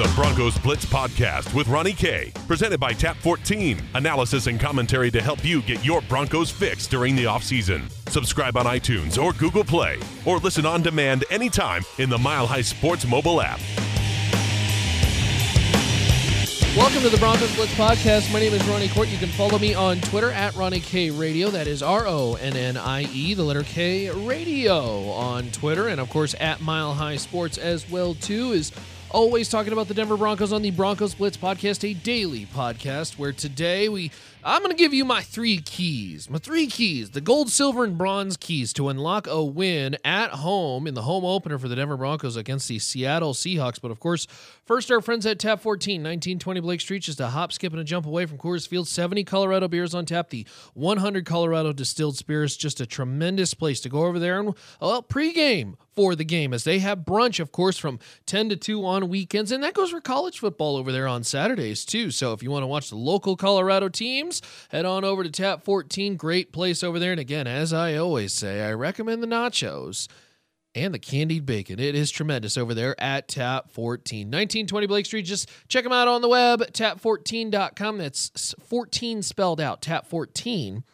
The Broncos Blitz Podcast with Ronnie K, presented by Tap 14. Analysis and commentary to help you get your Broncos fix during the offseason. Subscribe on iTunes or Google Play, or listen on demand anytime in the Mile High Sports mobile app. Welcome to the Broncos Blitz Podcast. My name is Ronnie Kohrt. You can follow me on Twitter at Ronnie K Radio. That is R O N N I E, the letter K Radio on Twitter, and of course at Mile High Sports as well too. Is always talking about the Denver Broncos on the Broncos Blitz podcast, a daily podcast where today we I'm going to give you my three keys. My three keys, the gold, silver and bronze keys to unlock a win at home in the home opener for the Denver Broncos against the Seattle Seahawks. But of course, first our friends at Tap 14, 1920 Blake Street, just a hop, skip and a jump away from Coors Field. 70 Colorado beers on tap, the 100 Colorado distilled spirits, just a tremendous place to go over there and well, pregame for the game as they have brunch, of course, from 10 to 2 on weekends. And that goes for college football over there on Saturdays, too. So if you want to watch the local Colorado teams, head on over to Tap 14. Great place over there. And again, as I always say, I recommend the nachos and the candied bacon. It is tremendous over there at Tap 14. 1920 Blake Street. Just check them out on the web, tap14.com. That's 14 spelled out, tap14 Dot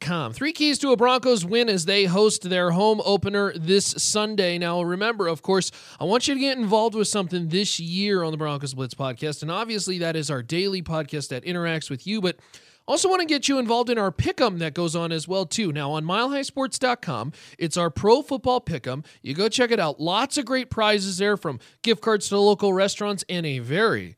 com. Three keys to a Broncos win as they host their home opener this Sunday. Now, remember, of course, I want you to get involved with something this year on the Broncos Blitz podcast. And obviously, that is our daily podcast that interacts with you. But also want to get you involved in our pick'em that goes on as well too. Now on milehighsports.com, it's our pro football pick'em. You go check it out. Lots of great prizes there from gift cards to local restaurants and a very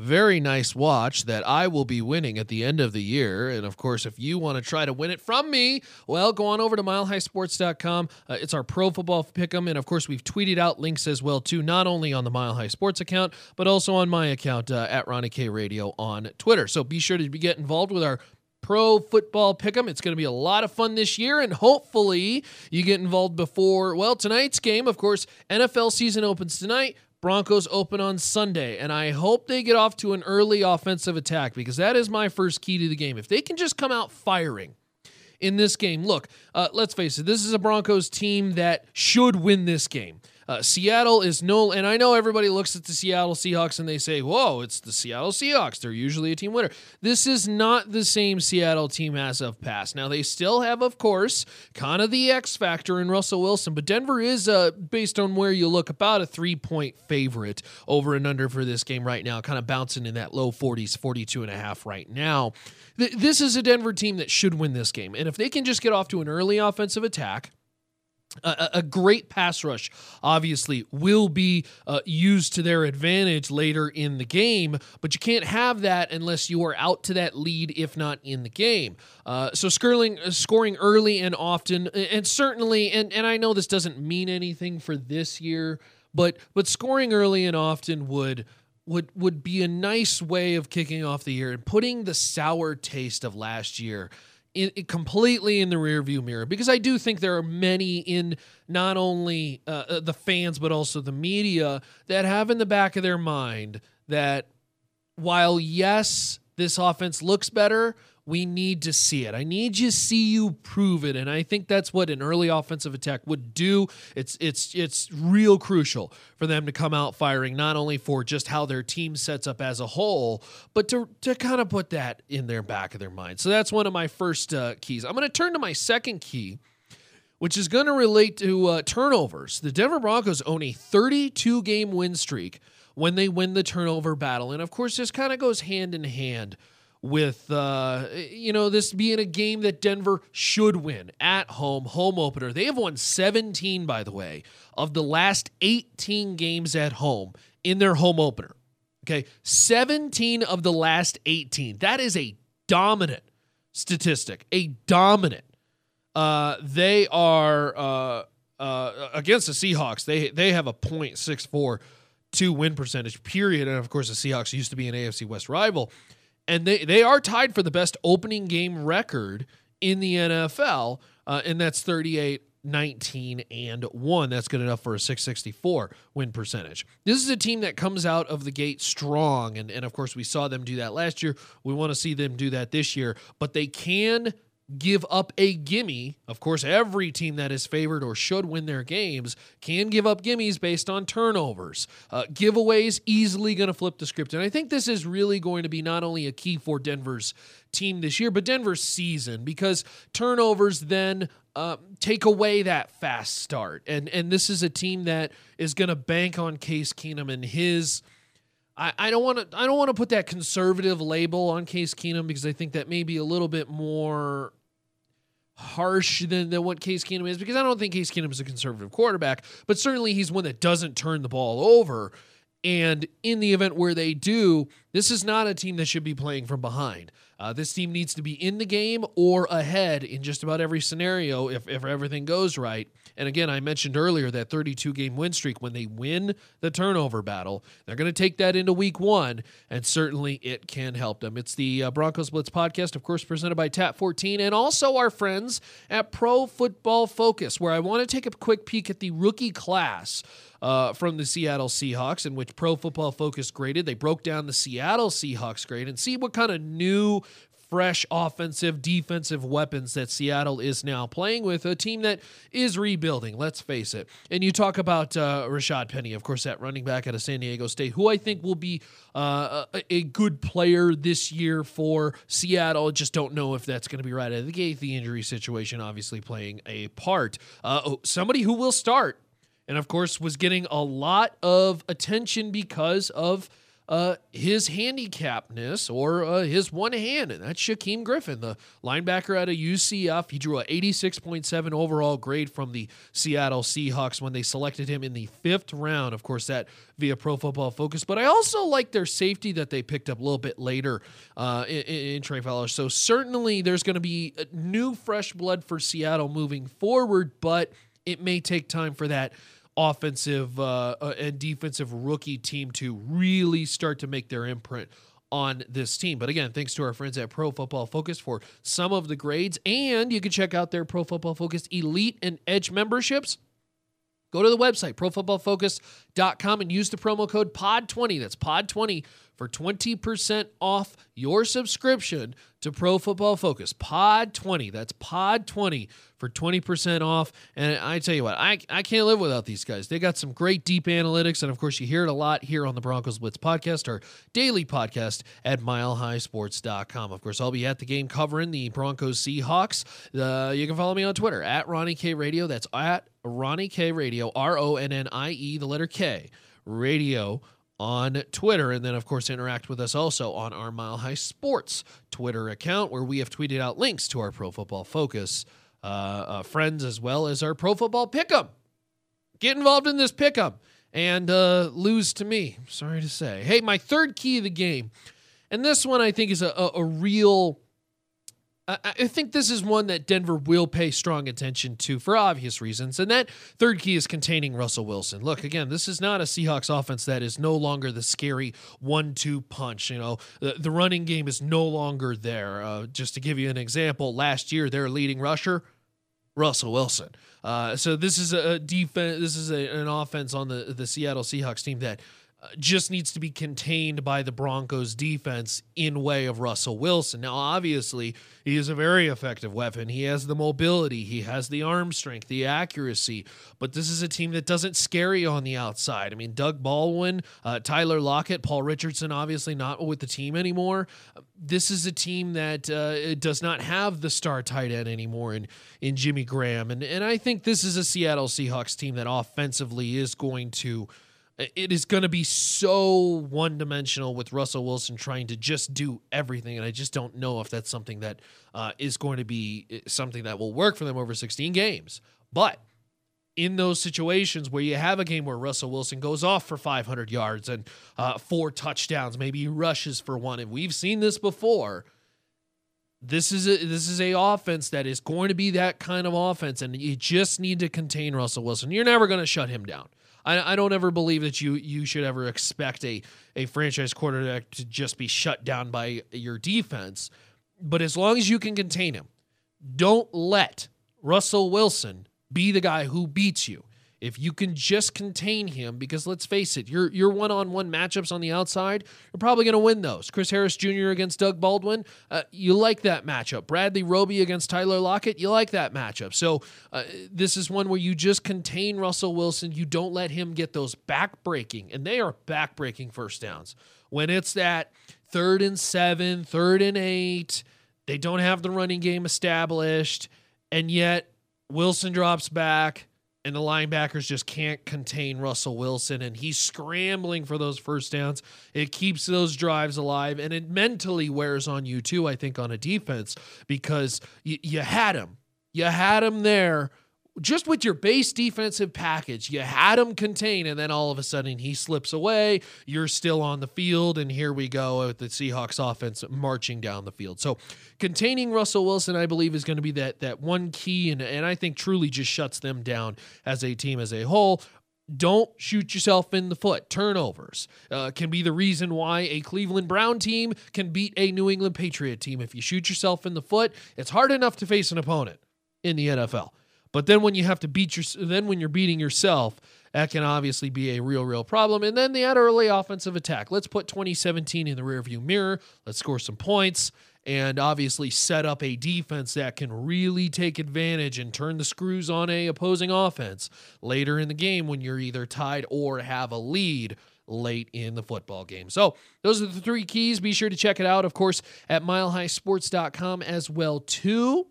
very nice watch that I will be winning at the end of the year. And of course, if you want to try to win it from me, well, go on over to milehighsports.com. Uh, it's our pro football pick'em. And of course, we've tweeted out links as well, too, not only on the Mile High Sports account, but also on my account uh, at Ronnie K Radio on Twitter. So be sure to get involved with our pro football pick'em. It's going to be a lot of fun this year, and hopefully you get involved before well tonight's game. Of course, NFL season opens tonight. Broncos open on Sunday, and I hope they get off to an early offensive attack because that is my first key to the game. If they can just come out firing in this game, look, uh, let's face it, this is a Broncos team that should win this game. Uh, Seattle is no, and I know everybody looks at the Seattle Seahawks and they say, whoa, it's the Seattle Seahawks. They're usually a team winner. This is not the same Seattle team as of past. Now, they still have, of course, kind of the X factor in Russell Wilson, but Denver is, uh, based on where you look, about a three point favorite over and under for this game right now, kind of bouncing in that low 40s, 42 and a half right now. Th- this is a Denver team that should win this game. And if they can just get off to an early offensive attack, a, a, great pass rush, obviously, will be uh, used to their advantage later in the game, but you can't have that unless you are out to that lead, if not in the game. Uh, so, Skirling uh, scoring early and often, and certainly, and, and I know this doesn't mean anything for this year, but but scoring early and often would would would be a nice way of kicking off the year and putting the sour taste of last year in, in, completely in the rearview mirror because I do think there are many in not only uh, uh, the fans but also the media that have in the back of their mind that while yes this offense looks better we need to see it. I need you to see you prove it, and I think that's what an early offensive attack would do. It's it's it's real crucial for them to come out firing, not only for just how their team sets up as a whole, but to to kind of put that in their back of their mind. So that's one of my first uh, keys. I'm going to turn to my second key. Which is going to relate to uh, turnovers. The Denver Broncos own a 32 game win streak when they win the turnover battle. And of course, this kind of goes hand in hand with uh, you know this being a game that Denver should win at home, home opener. They have won 17, by the way, of the last 18 games at home in their home opener. Okay, 17 of the last 18. That is a dominant statistic. A dominant. Uh, they are uh, uh, against the Seahawks. They they have a .64 two win percentage. Period. And of course, the Seahawks used to be an AFC West rival and they they are tied for the best opening game record in the NFL, uh, and that's 38 19 and 1 that's good enough for a 664 win percentage. This is a team that comes out of the gate strong and, and of course we saw them do that last year. We want to see them do that this year but they can give up a gimme. Of course, every team that is favored or should win their games can give up gimmies based on turnovers. Uh, giveaways easily going to flip the script. And I think this is really going to be not only a key for Denver's team this year, but Denver's season because turnovers then uh, take away that fast start. And and this is a team that is going to bank on Case Keenum and his I, don't want to I don't want to put that conservative label on Case Keenum because I think that may be a little bit more harsh than, than what Case Keenum is because I don't think Case Keenum is a conservative quarterback, but certainly he's one that doesn't turn the ball over. And in the event where they do, this is not a team that should be playing from behind. Uh, this team needs to be in the game or ahead in just about every scenario if, if everything goes right. And again, I mentioned earlier that 32 game win streak, when they win the turnover battle, they're going to take that into week one, and certainly it can help them. It's the uh, Broncos Blitz podcast, of course, presented by Tap 14, and also our friends at Pro Football Focus, where I want to take a quick peek at the rookie class. Uh, from the Seattle Seahawks, in which Pro Football Focus graded. They broke down the Seattle Seahawks grade and see what kind of new fresh offensive, defensive weapons that Seattle is now playing with, a team that is rebuilding, let's face it. And you talk about uh, Rashad Penny, of course, that running back out of San Diego State, who I think will be uh, a, a, good player this year for Seattle. Just don't know if that's going to be right out of the gate. The injury situation obviously playing a part. Uh, oh, somebody who will start and of course was getting a lot of attention because of uh, his handicapness or uh, his one hand, and that's Shaquem Griffin, the linebacker out of UCF. He drew a 86.7 overall grade from the Seattle Seahawks when they selected him in the fifth round. Of course, that via Pro Football Focus. But I also like their safety that they picked up a little bit later uh, in, in Trey Fowler. So certainly there's going to be new fresh blood for Seattle moving forward, but it may take time for that offensive uh, uh, and defensive rookie team to really start to make their imprint on this team. But again, thanks to our friends at Pro Football Focus for some of the grades. And you can check out their Pro Football Focus Elite and Edge memberships. Go to the website, profootballfocus.com, and use the promo code POD20. That's POD20 for 20% off your subscription to Pro Football Focus. Pod 20. That's Pod 20 for 20% off. And I tell you what, I, I can't live without these guys. They got some great deep analytics. And of course, you hear it a lot here on the Broncos Blitz podcast, our daily podcast at milehighsports.com. Of course, I'll be at the game covering the Broncos Seahawks. Uh, you can follow me on Twitter at Ronnie K Radio. That's at Ronnie K Radio, R O N N I E, the letter K, radio on Twitter. And then, of course, interact with us also on our Mile High Sports Twitter account, where we have tweeted out links to our Pro Football Focus uh, uh, friends as well as our Pro Football Pick'em. Get involved in this Pick'em and uh, lose to me. Sorry to say. Hey, my third key of the game. And this one I think is a, a, a real I think this is one that Denver will pay strong attention to for obvious reasons. And that third key is containing Russell Wilson. Look, again, this is not a Seahawks offense that is no longer the scary one two punch. You know, the, the running game is no longer there. Uh, just to give you an example, last year, their leading rusher, Russell Wilson. Uh, so this is a defense. This is a, an offense on the the Seattle Seahawks team that just needs to be contained by the Broncos defense in way of Russell Wilson. Now, obviously, he is a very effective weapon. He has the mobility, he has the arm strength, the accuracy, but this is a team that doesn't scare you on the outside. I mean, Doug Baldwin, uh, Tyler Lockett, Paul Richardson, obviously not with the team anymore. This is a team that uh, does not have the star tight end anymore in, in Jimmy Graham. And, and I think this is a Seattle Seahawks team that offensively is going to it is going to be so one dimensional with Russell Wilson trying to just do everything. And I just don't know if that's something that uh, is going to be eh, something that will work for them over 16 games. But in those situations where you have a game where Russell Wilson goes off for 500 yards and uh, four touchdowns, maybe he rushes for one, and we've seen this before. This is a this is a offense that is going to be that kind of offense, and you just need to contain Russell Wilson. You're never going to shut him down. I, I don't ever believe that you you should ever expect a a franchise quarterback to just be shut down by your defense. But as long as you can contain him, don't let Russell Wilson be the guy who beats you. If you can just contain him, because let's face it, your your one on one matchups on the outside, you're probably going to win those. Chris Harris Jr. against Doug Baldwin, uh, you like that matchup. Bradley Roby against Tyler Lockett, you like that matchup. So uh, this is one where you just contain Russell Wilson. You don't let him get those back breaking, and they are back breaking first downs. When it's that third and seven, third and eight, they don't have the running game established, and yet Wilson drops back and the linebackers just can't contain Russell Wilson and he's scrambling for those first downs. It keeps those drives alive and it mentally wears on you too, I think, on a defense because y- you had him. You had him there just with your base defensive package, you had him contained, and then all of a sudden he slips away. You're still on the field, and here we go with the Seahawks offense marching down the field. So, containing Russell Wilson, I believe, is going to be that that one key, and and I think truly just shuts them down as a team as a whole. Don't shoot yourself in the foot. Turnovers uh, can be the reason why a Cleveland Brown team can beat a New England Patriot team. If you shoot yourself in the foot, it's hard enough to face an opponent in the NFL. But then when you have to beat your, then when you're beating yourself, that can obviously be a real, real problem. And then the early offensive attack. Let's put 2017 in the rearview mirror. Let's score some points and obviously set up a defense that can really take advantage and turn the screws on a opposing offense later in the game when you're either tied or have a lead late in the football game. So, those are the three keys. Be sure to check it out of course at milehighsports.com as well too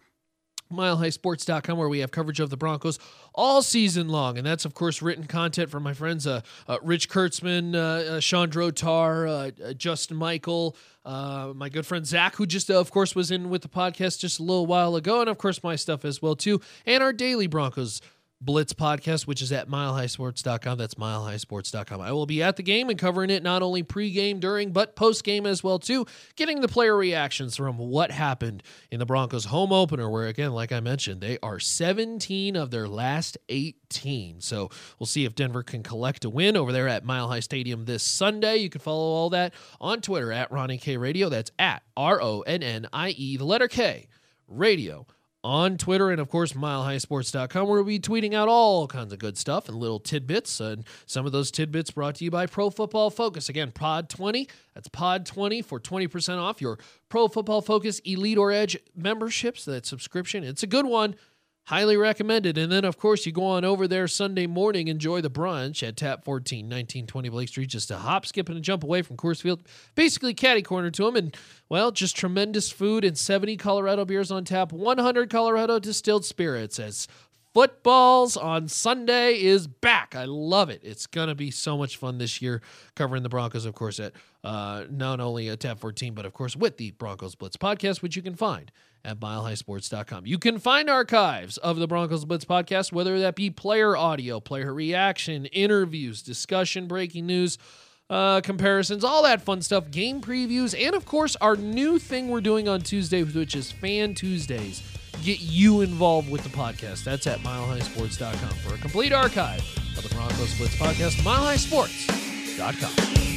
milehighsports.com where we have coverage of the Broncos all season long. And that's, of course, written content from my friends uh, uh, Rich Kurtzman, uh, uh Sean Drotar, uh, uh, Justin Michael, my good friend Zach, who just, of course, was in with the podcast just a little while ago. And, of course, my stuff as well, too. And our daily Broncos Blitz podcast, which is at milehighsports.com. That's milehighsports.com. I will be at the game and covering it not only pregame, during, but postgame as well too, getting the player reactions from what happened in the Broncos home opener, where again, like I mentioned, they are 17 of their last 18. So we'll see if Denver can collect a win over there at Mile High Stadium this Sunday. You can follow all that on Twitter at Ronnie K Radio. That's at R O N N I E, the letter K, radio on Twitter and, of course, milehighsports.com, where we'll be tweeting out all kinds of good stuff and little tidbits. And some of those tidbits brought to you by Pro Football Focus. Again, Pod 20. That's Pod 20 for 20% off your Pro Football Focus Elite or Edge memberships. That subscription, it's a good one. Highly recommended. And then, of course, you go on over there Sunday morning, enjoy the brunch at Tap 14, 1920 Blake Street, just a hop, skip, and a jump away from Coors Field. Basically, caddy corner to them. And, well, just tremendous food and 70 Colorado beers on tap, 100 Colorado distilled spirits as footballs on Sunday is back. I love it. It's going to be so much fun this year covering the Broncos, of course, at uh, not only at Tap 14, but, of course, with the Broncos Blitz podcast, which you can find at milehighsports.com. You can find archives of the Broncos Blitz podcast, whether that be player audio, player reaction, interviews, discussion, breaking news, uh, comparisons, all that fun stuff, game previews, and of course, our new thing we're doing on Tuesdays, which is Fan Tuesdays. Get you involved with the podcast. That's at milehighsports.com for a complete archive of the Broncos Blitz podcast, milehighsports.com.